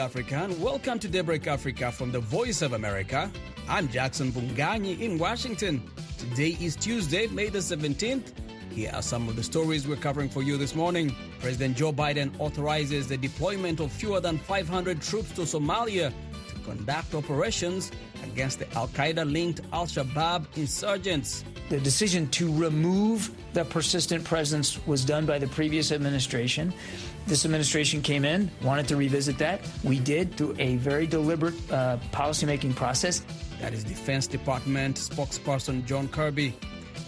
Africa, and welcome to Daybreak Africa from the Voice of America. I'm Jackson Bunganyi in Washington. Today is Tuesday, May the 17th. Here are some of the stories we're covering for you this morning. President Joe Biden authorizes the deployment of fewer than 500 troops to Somalia to conduct operations against the Al Qaeda linked Al Shabaab insurgents. The decision to remove the persistent presence was done by the previous administration. This administration came in, wanted to revisit that. We did through a very deliberate uh, policymaking process. That is Defense Department spokesperson John Kirby.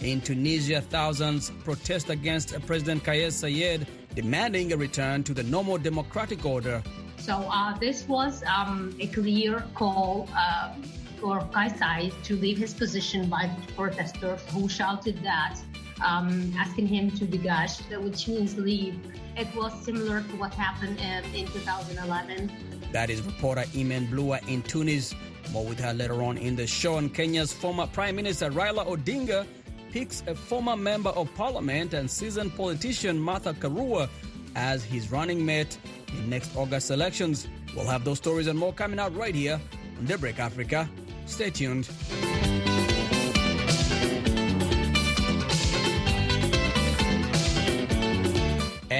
In Tunisia, thousands protest against President Kais Saied, demanding a return to the normal democratic order. So uh, this was um, a clear call uh, for Kais Saied to leave his position by the protesters who shouted that, um, asking him to degage, which means leave. It was similar to what happened in, in 2011. That is reporter Imen Blua in Tunis. More with her later on in the show. And Kenya's former Prime Minister Raila Odinga picks a former member of parliament and seasoned politician Martha Karua as his running mate in next August elections. We'll have those stories and more coming out right here on Daybreak Africa. Stay tuned.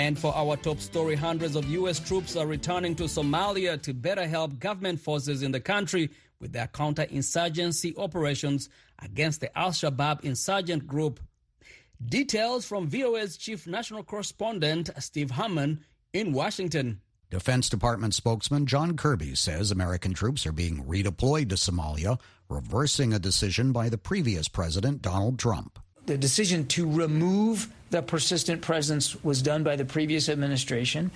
And for our top story, hundreds of U.S. troops are returning to Somalia to better help government forces in the country with their counterinsurgency operations against the Al Shabaab insurgent group. Details from VOA's chief national correspondent, Steve Herman, in Washington. Defense Department spokesman John Kirby says American troops are being redeployed to Somalia, reversing a decision by the previous president, Donald Trump. The decision to remove the persistent presence was done by the previous administration.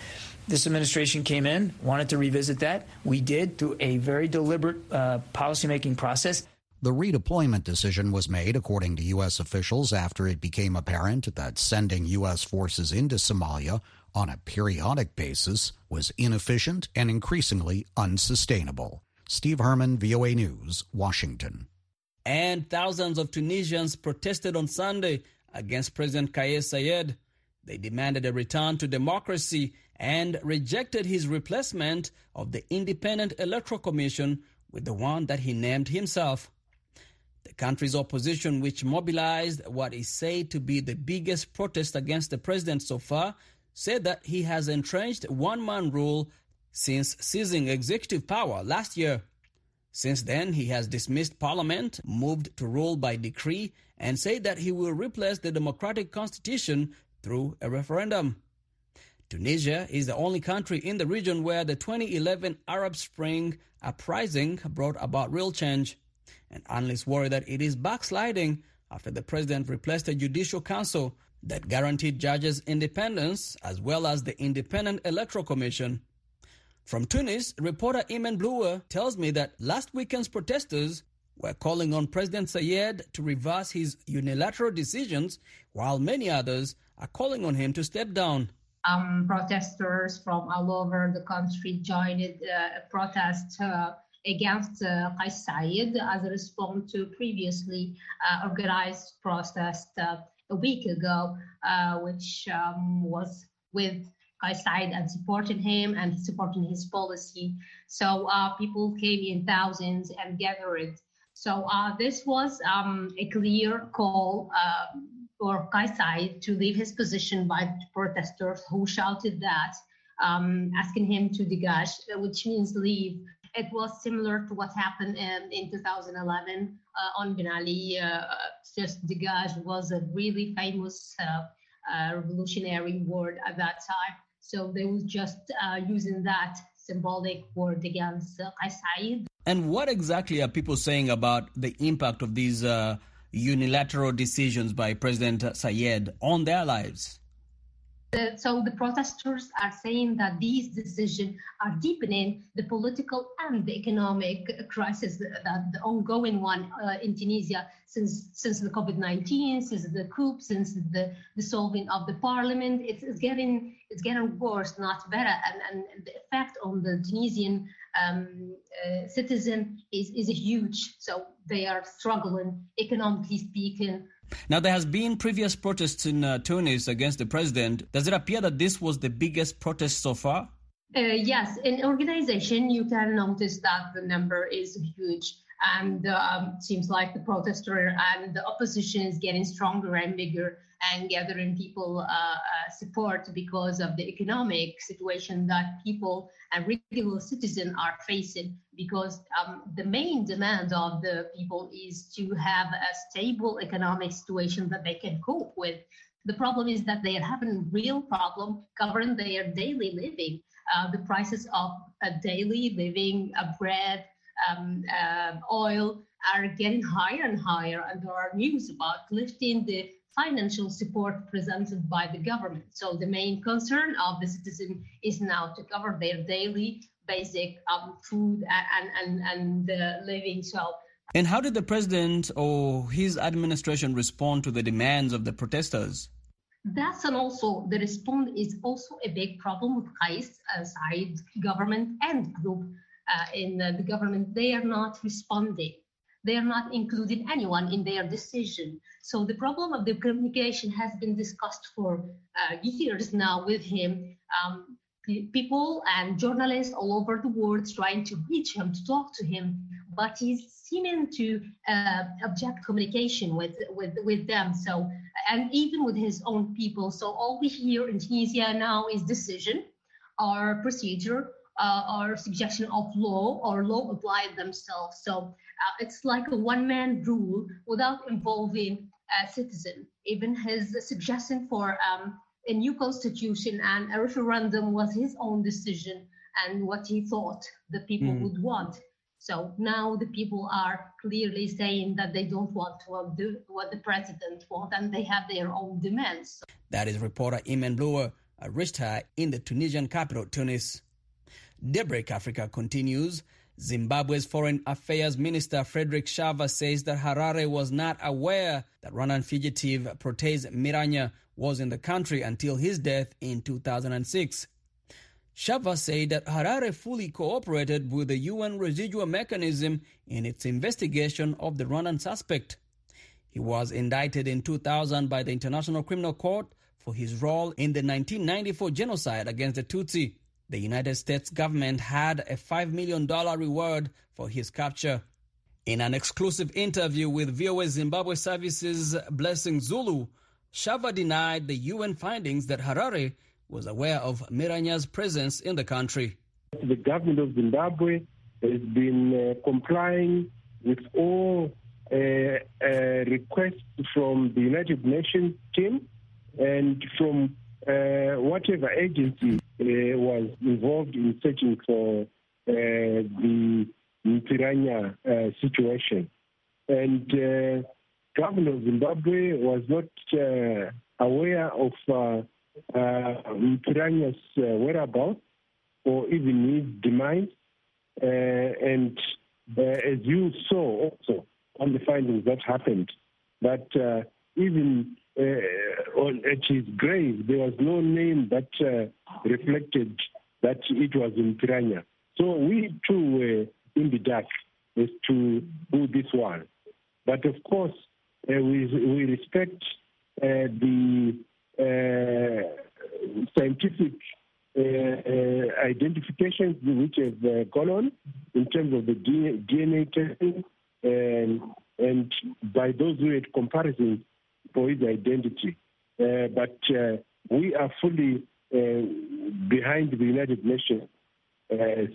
This administration came in, wanted to revisit that. We did through a very deliberate uh, policymaking process. The redeployment decision was made, according to U.S. officials, after it became apparent that sending U.S. forces into Somalia on a periodic basis was inefficient and increasingly unsustainable. Steve Herman, VOA News, Washington. And thousands of Tunisians protested on Sunday against President Kais Saied. They demanded a return to democracy and rejected his replacement of the Independent Electoral Commission with the one that he named himself. The country's opposition, which mobilized what is said to be the biggest protest against the president so far, said that he has entrenched one man rule since seizing executive power last year. Since then, he has dismissed parliament, moved to rule by decree, and said that he will replace the democratic constitution through a referendum. Tunisia is the only country in the region where the 2011 Arab Spring uprising brought about real change. And analysts worry that it is backsliding after the president replaced a judicial council that guaranteed judges' independence as well as the Independent Electoral Commission. From Tunis, reporter Imen Bluer tells me that last weekend's protesters were calling on President Saied to reverse his unilateral decisions, while many others are calling on him to step down. Um, protesters from all over the country joined uh, a protest uh, against uh, Saied as a response to previously uh, organized protest uh, a week ago, uh, which um, was with Kais Saied and supporting him and supporting his policy. So uh, people came in thousands and gathered. So uh, this was um, a clear call uh, for Kais Saied to leave his position by protesters who shouted that, um, asking him to degage, which means leave. It was similar to what happened in, in 2011 uh, on Ben Ali. Uh, just degage was a really famous uh, revolutionary word at that time. So they were just uh, using that symbolic word against uh. And what exactly are people saying about the impact of these uh, unilateral decisions by President Saied on their lives? So the protesters are saying that these decisions are deepening the political and the economic crisis, that the ongoing one uh, in Tunisia since since the COVID-19, since the coup, since the dissolving of the parliament. It's, it's getting it's getting worse, not better, and, and the effect on the Tunisian um, uh, citizen is is huge. So they are struggling economically speaking. Now, there has been previous protests in uh, Tunis against the president. Does it appear that this was the biggest protest so far? Uh, yes, in organization, you can notice that the number is huge and um, seems like the protester and the opposition is getting stronger and bigger and gathering people uh, uh, support because of the economic situation that people and regular citizens are facing because um, the main demand of the people is to have a stable economic situation that they can cope with. The problem is that they are having real problem covering their daily living. Uh, the prices of a daily living uh, bread um, uh, oil are getting higher and higher, and there are news about lifting the financial support presented by the government. So the main concern of the citizen is now to cover their daily basic um, food and and and uh, living. So. And how did the president or his administration respond to the demands of the protesters? That's and also the response is also a big problem with Kais uh, Saied government and group uh, in the government, they are not responding. They are not including anyone in their decision. So the problem of the communication has been discussed for uh, years now with him. Um, people and journalists all over the world trying to reach him to talk to him but he's seeming to uh, object communication with, with with them so and even with his own people so all we hear in tunisia now is decision or procedure uh, or suggestion of law or law applied themselves. So uh, it's like a one-man rule without involving a citizen. Even his suggestion for um, a new constitution and a referendum was his own decision and what he thought the people mm. would want. So now the people are clearly saying that they don't want what the, what the president wants and they have their own demands. That is reporter Iman Blower, a Rishta in the Tunisian capital, Tunis. Daybreak Africa continues. Zimbabwe's Foreign Affairs Minister Frederick Shava says that Harare was not aware that Rwandan fugitive Protais Mpiranya was in the country until his death in 2006. Shava said that Harare fully cooperated with the UN residual mechanism in its investigation of the Rwandan suspect. He was indicted in 2000 by the International Criminal Court for his role in the 1994 genocide against the Tutsi. The United States government had a $5 million reward for his capture. In an exclusive interview with VOA Zimbabwe Services Blessing Zulu, Shava denied the UN findings that Harare was aware of Mpiranya's presence in the country. The government of Zimbabwe has been uh, complying with all uh, uh, requests from the United Nations team and from uh, whatever agency Uh, was involved in searching for uh, the Mpiranya uh, situation. And uh, governor of Zimbabwe was not aware of uh, whereabouts or even his demise. and as you saw also on the findings that happened, that even uh, on, at his grave, there was no name that uh, reflected that it was Mpiranya. So we too were in the dark as to who this was. But of course, uh, we, we respect uh, the uh, scientific uh, identifications which have gone on in terms of the DNA testing, and, and by those who had comparisons for his identity. Uh, but uh, we are fully uh, behind the United Nations as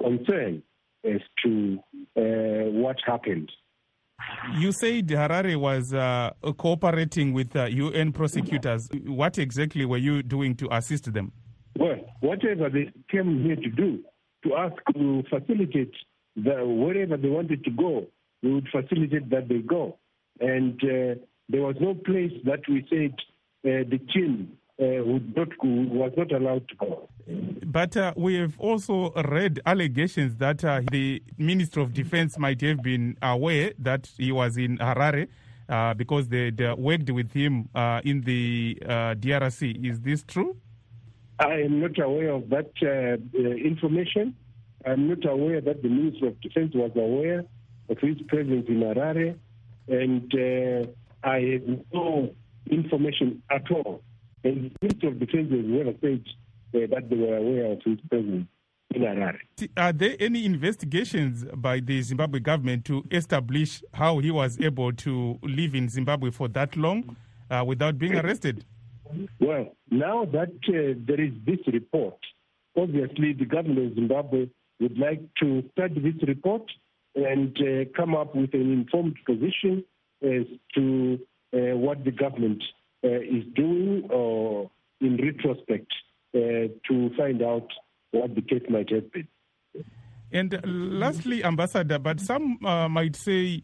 concerned as to what happened. You said Harare was uh, cooperating with uh, UN prosecutors. What exactly were you doing to assist them? Well, whatever they came here to do, to ask to facilitate the, wherever they wanted to go, we would facilitate that they go. And uh, there was no place that we said uh, the team uh, would not go, was not allowed to go. But uh, we have also read allegations that uh, the Minister of Defense might have been aware that he was in Harare uh, because they worked with him uh, in the DRC. Is this true? I am not aware of that information. I'm not aware that the Minister of Defense was aware of his presence in Harare. And I have no information at all. And the Minister of Defense has never said that they were aware of his presence in Harare. Are there any investigations by the Zimbabwe government to establish how he was able to live in Zimbabwe for that long uh, without being arrested? Well, now that uh, there is this report, obviously the government of Zimbabwe would like to study this report and uh, come up with an informed position as to uh, what the government uh, is doing or in retrospect uh, to find out what the case might have been. And lastly, Ambassador, but some might say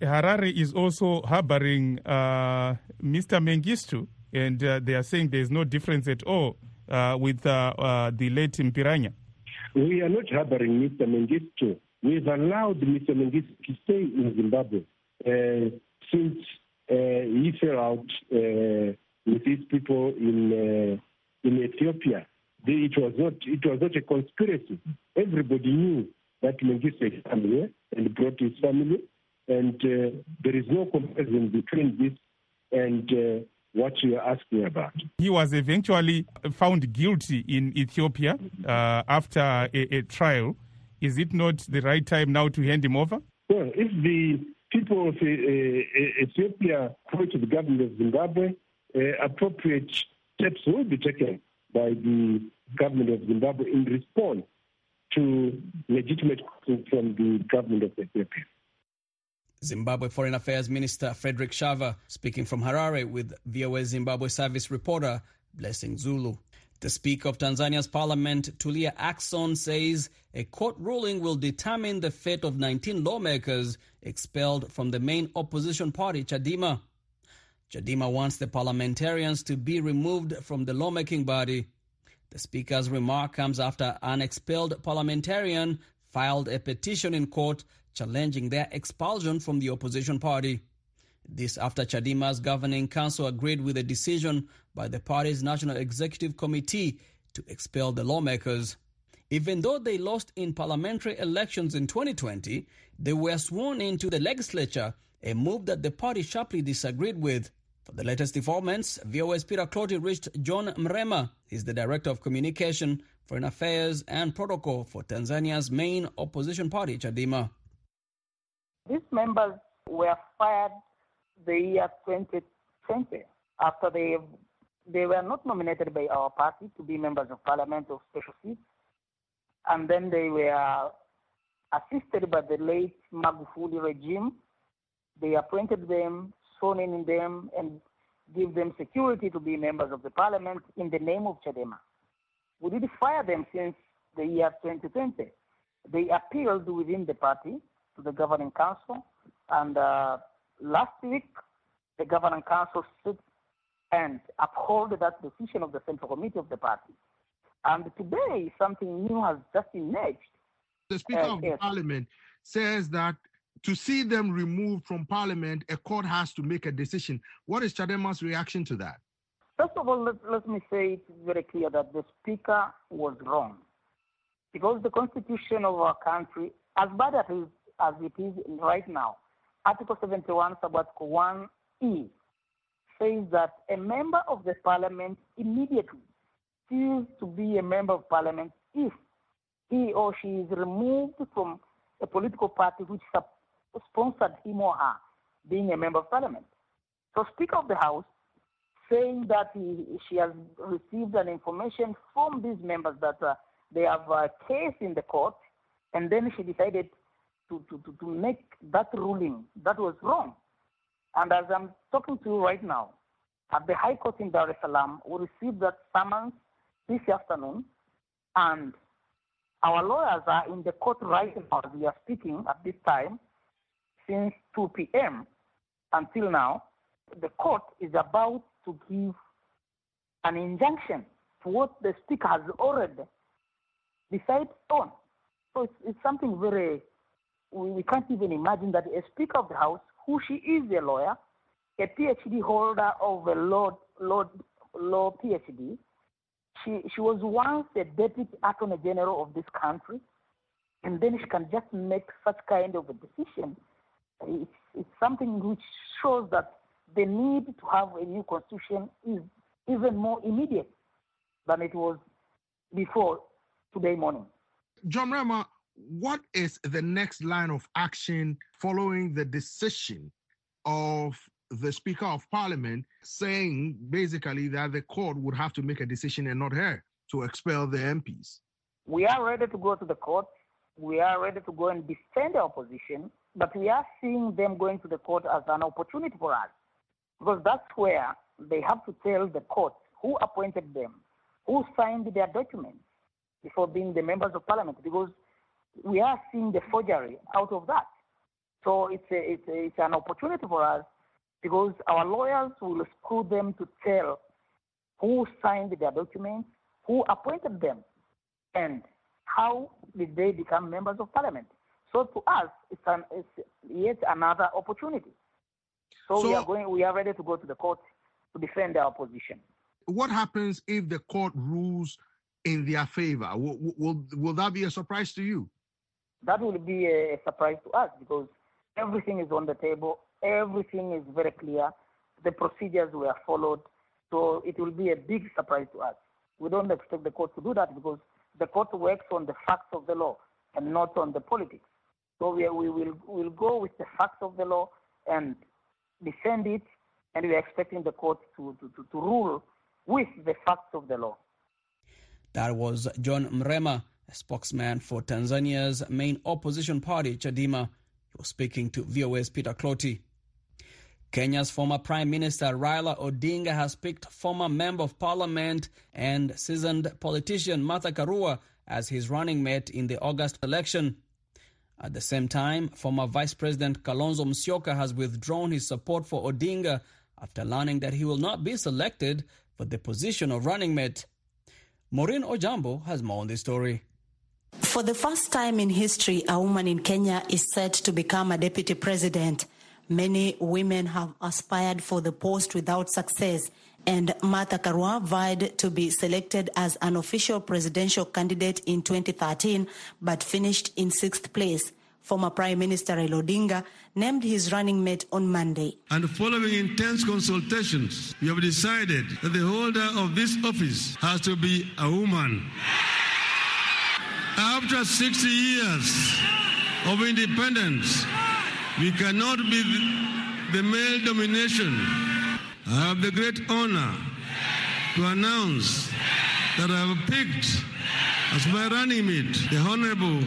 Harare is also harboring Mr. Mengistu and uh, they are saying there is no difference at all uh, with uh, the late Mpiranya. We are not harboring Mr. Mengistu. We've allowed Mr. Mengistu to stay in Zimbabwe since he fell out with his people in in Ethiopia. It was not it was not a conspiracy. Everybody knew that Mengistu had come here and brought his family, and uh, there is no comparison between this and uh, what you are asking about. He was eventually found guilty in Ethiopia uh, after a, a, trial. Is it not the right time now to hand him over? Well, if the people of uh, uh Ethiopia approach to the government of Zimbabwe, uh, appropriate steps will be taken by the government of Zimbabwe in response to legitimate questions from the government of Ethiopia. Zimbabwe Foreign Affairs Minister Frederick Shava speaking from Harare with VOA Zimbabwe service reporter Blessing Zulu. The Speaker of Tanzania's Parliament, Tulia Ackson, says a court ruling will determine the fate of 19 lawmakers expelled from the main opposition party, Chadema. Chadema wants the parliamentarians to be removed from the lawmaking body. The Speaker's remark comes after an expelled parliamentarian filed a petition in court challenging their expulsion from the opposition party. This after Chadema's governing council agreed with a decision by the party's National Executive Committee to expel the lawmakers. Even though they lost in parliamentary elections in 2020, they were sworn into the legislature, a move that the party sharply disagreed with. For the latest developments, VOA's Peter Clotty reached John Mrema. He's the Director of Communication, Foreign Affairs and Protocol for Tanzania's main opposition party, Chadema. These members were fired the year 2020 after they they were not nominated by our party to be members of parliament of special seats, and then they were assisted by the late Magufuli regime. They appointed them, sworn in them, and give them security to be members of the parliament in the name of Chadema. We did fire them since the year 2020. They appealed within the party to the governing council. And uh, last week, the governing council stood and upheld that decision of the central committee of the party. And today, something new has just emerged. The Speaker uh, of yes. Parliament says that to see them removed from Parliament, a court has to make a decision. What is Chadema's reaction to that? First of all, let, let me say it's very clear that the Speaker was wrong. Because the Constitution of our country, as bad as it is, as it is right now. Article 71, Subarticle 1E says that a member of the parliament immediately ceases to be a member of parliament if he or she is removed from a political party which sponsored him or her being a member of parliament. So, Speaker of the House saying that he, she has received an information from these members that uh, they have a case in the court, and then she decided to, to, to, to make that ruling that was wrong. And as I'm talking to you right now, at the High Court in Dar es Salaam, we received that summons this afternoon, and our lawyers are in the court right now. We are speaking at this time since 2 p.m. until now. The court is about to give an injunction to what the speaker has already decided on. So it's, it's something very we, we can't even imagine that a Speaker of the House, who she is a lawyer, a PhD holder of a law, law, law PhD, she, she was once the Deputy Attorney General of this country, and then she can just make such kind of a decision. It's, it's something which shows that the need to have a new constitution is even more immediate. than it was before today morning. John Mrema, what is the next line of action following the decision of the Speaker of Parliament saying basically that the court would have to make a decision and not her to expel the MPs? We are ready to go to the court. We are ready to go and defend our position, but we are seeing them going to the court as an opportunity for us because that's where they have to tell the court who appointed them, who signed their documents before being the members of parliament, because we are seeing the forgery out of that. So it's, a, it's, a, it's an opportunity for us because our lawyers will screw them to tell who signed their documents, who appointed them, and how did they become members of parliament. So to us, it's, an, it's yet another opportunity. So, so we are going. We are ready to go to the court to defend our position. What happens if the court rules in their favor? Will, will, will that be a surprise to you? That will be a surprise to us because everything is on the table. Everything is very clear. The procedures were followed. So it will be a big surprise to us. We don't expect the court to do that because the court works on the facts of the law and not on the politics. So we, we will will go with the facts of the law and defend it, and we are expecting the court to, to, to, to rule with the facts of the law. That was John Mrema, a spokesman for Tanzania's main opposition party, Chadema. He was speaking to VOA's Peter Clotty. Kenya's former Prime Minister Raila Odinga has picked former Member of Parliament and seasoned politician Martha Karua as his running mate in the August election. At the same time, former Vice President Kalonzo Musyoka has withdrawn his support for Odinga after learning that he will not be selected for the position of running mate. Maureen Ojambo has more on this story. For the first time in history, a woman in Kenya is set to become a deputy president. Many women have aspired for the post without success, and Martha Karua vied to be selected as an official presidential candidate in 2013, but finished in sixth place. Former Prime Minister Raila Odinga named his running mate on Monday. And following intense consultations, we have decided that the holder of this office has to be a woman. After 60 years of independence, we cannot be the male domination. I have the great honor to announce that I have picked as my running mate the Honorable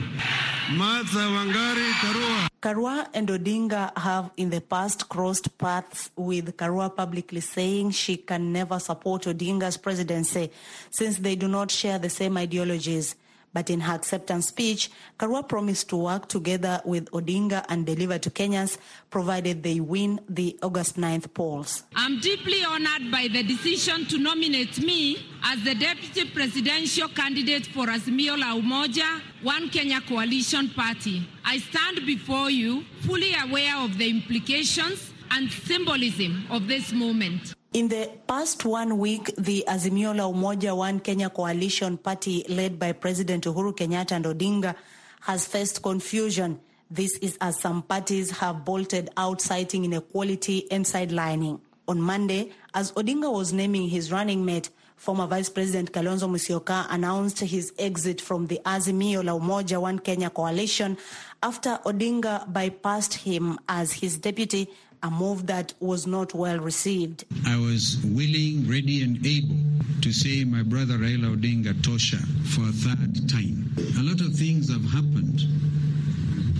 Martha Wangari Karua. Karua and Odinga have in the past crossed paths with Karua publicly saying she can never support Odinga's presidency since they do not share the same ideologies. But in her acceptance speech, Karua promised to work together with Odinga and deliver to Kenyans, provided they win the August 9th polls. I'm deeply honored by the decision to nominate me as the deputy presidential candidate for Azimio la Umoja, One Kenya Coalition Party. I stand before you fully aware of the implications and symbolism of this moment. In the past one week, the Azimio la Umoja One Kenya Coalition Party, led by President Uhuru Kenyatta and Odinga, has faced confusion. This is as some parties have bolted out, citing inequality and sidelining. On Monday, as Odinga was naming his running mate, former Vice President Kalonzo Musyoka announced his exit from the Azimio la Umoja One Kenya Coalition after Odinga bypassed him as his deputy a move that was not well received. I was willing, ready, and able to say my brother Raila Odinga Tosha for a third time. A lot of things have happened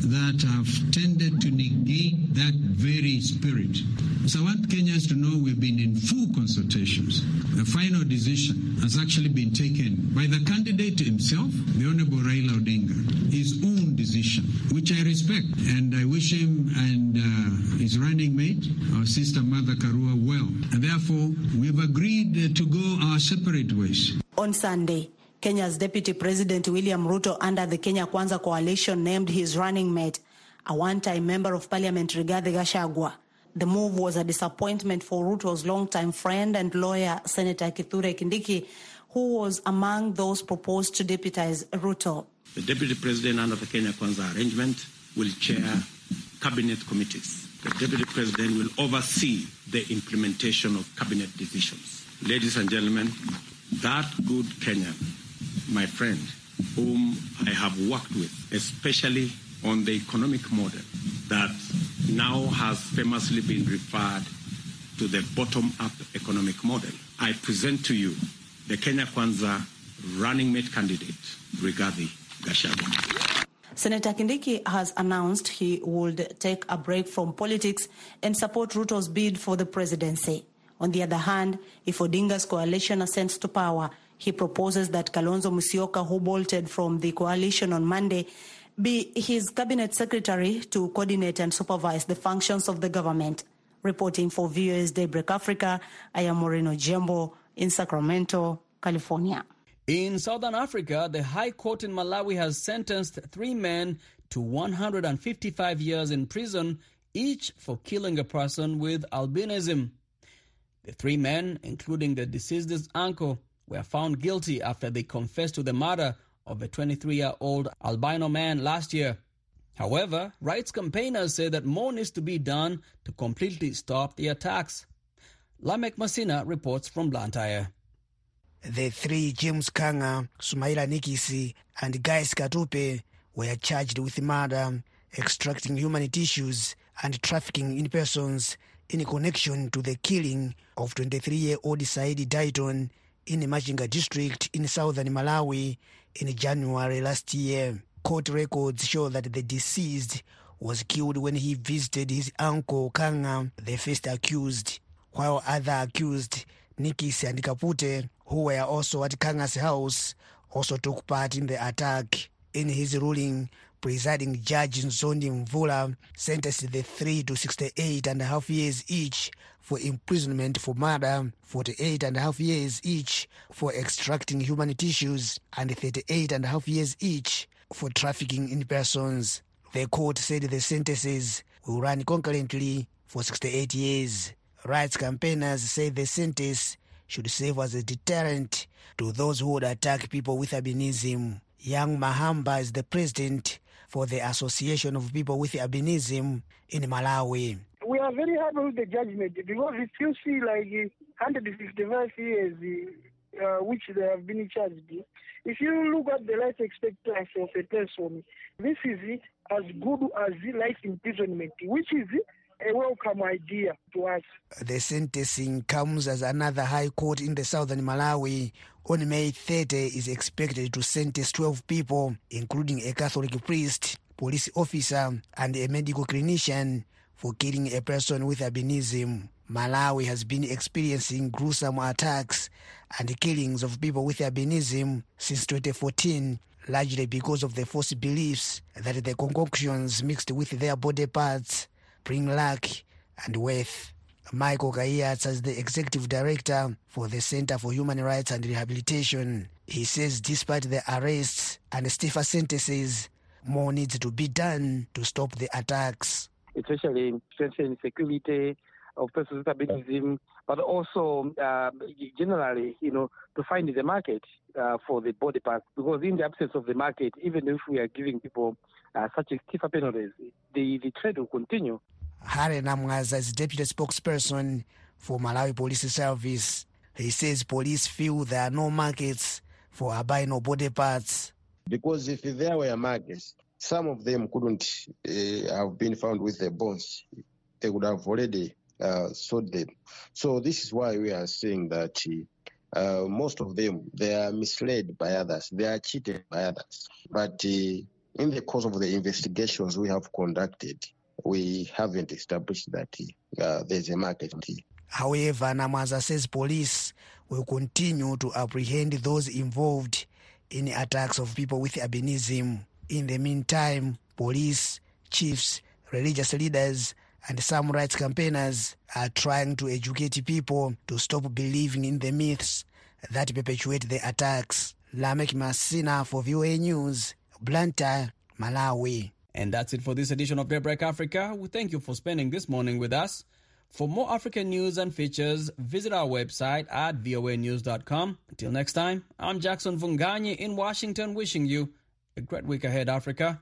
that have tended to negate that very spirit. So I want Kenyans to know we've been in full consultations. The final decision has actually been taken by the candidate himself, the Honorable Raila Odinga, his own decision, which I respect. And I wish him and uh, his running mate, our sister Martha Karua, well. And therefore, we've agreed to go our separate ways. On Sunday, Kenya's Deputy President William Ruto, under the Kenya Kwanza coalition, named his running mate, a one-time member of parliament, Rigathi Gachagua. The move was a disappointment for Ruto's longtime friend and lawyer, Senator Kithure Kindiki, who was among those proposed to deputize Ruto. The Deputy President under the Kenya Kwanza arrangement will chair cabinet committees. The Deputy President will oversee the implementation of cabinet decisions. Ladies and gentlemen, That good Kenyan, my friend, whom I have worked with, especially on the economic model that now has famously been referred to the bottom-up economic model. I present to you the Kenya Kwanza running mate candidate, Rigathi Gachagua. Senator Kindiki has announced he would take a break from politics and support Ruto's bid for the presidency. On the other hand, if Odinga's coalition ascends to power, he proposes that Kalonzo Musyoka, who bolted from the coalition on Monday, be his cabinet secretary to coordinate and supervise the functions of the government. Reporting for VOA's Daybreak Africa, I am Maureen Ojambo in Sacramento, California. In Southern Africa, the High Court in Malawi has sentenced three men to 155 years in prison, each for killing a person with albinism. The three men, including the deceased's uncle, were found guilty after they confessed to the murder of a 23 year old albino man last year. However, rights campaigners say that more needs to be done to completely stop the attacks. Lamek Masina reports from Blantyre. The three James Kanga, Sumaila Nikisi, and Gais Katupe were charged with murder, extracting human tissues, and trafficking in persons in connection to the killing of 23-year-old Saidi Dayton in Machinga district in southern Malawi in January last year. Court records show that the deceased was killed when he visited his uncle Kanga, the first accused, while other accused, Nikisi and Kapute, who were also at Kanga's house, also took part in the attack. In his ruling, presiding judge Nzondi Mvula sentenced the three to 68 and a half years each for imprisonment for murder, 48 and a half years each for extracting human tissues, and 38 and a half years each for trafficking in persons. The court said the sentences will run concurrently for 68 years. Rights campaigners say the sentence should serve as a deterrent to those who would attack people with albinism. Young Mahamba is the president for the Association of People with Albinism in Malawi. We are very happy with the judgment because if you see like 155 years uh, which they have been charged, if you look at the life expectancy of a person, this is as good as life imprisonment, which is a welcome idea to us. The sentencing comes as another high court in the southern Malawi on May 30 is expected to sentence 12 people, including a Catholic priest, police officer, and a medical clinician for killing a person with albinism. Malawi has been experiencing gruesome attacks and killings of people with albinism since 2014, largely because of the false beliefs that the concoctions mixed with their body parts bring luck and wealth. Michael Kayats as the executive director for the Center for Human Rights and Rehabilitation. He says despite the arrests and stiffer sentences, more needs to be done to stop the attacks. Especially strengthening security of persons with albinism, but also uh, generally, you know, to find the market uh, for the body parts. Because in the absence of the market, even if we are giving people uh, such a stiffer penalties, the, the trade will continue. Harry Namwaza is deputy spokesperson for Malawi Police Service. He says police feel there are no markets for albino body parts. Because if there were markets, some of them couldn't uh, have been found with the bones. They would have already uh, sold them. So this is why we are saying that uh, most of them, they are misled by others. They are cheated by others. But in the course of the investigations we have conducted, we haven't established that uh, there's a market. However, Namwaza says police will continue to apprehend those involved in attacks of people with albinism. In the meantime, police, chiefs, religious leaders, and some rights campaigners are trying to educate people to stop believing in the myths that perpetuate the attacks. Lamek Masina for VOA News, Blantyre, Malawi. And that's it for this edition of Daybreak Africa. We thank you for spending this morning with us. For more African news and features, visit our website at voanews.com. Until next time, I'm Jackson Vunganyi in Washington wishing you a great week ahead, Africa.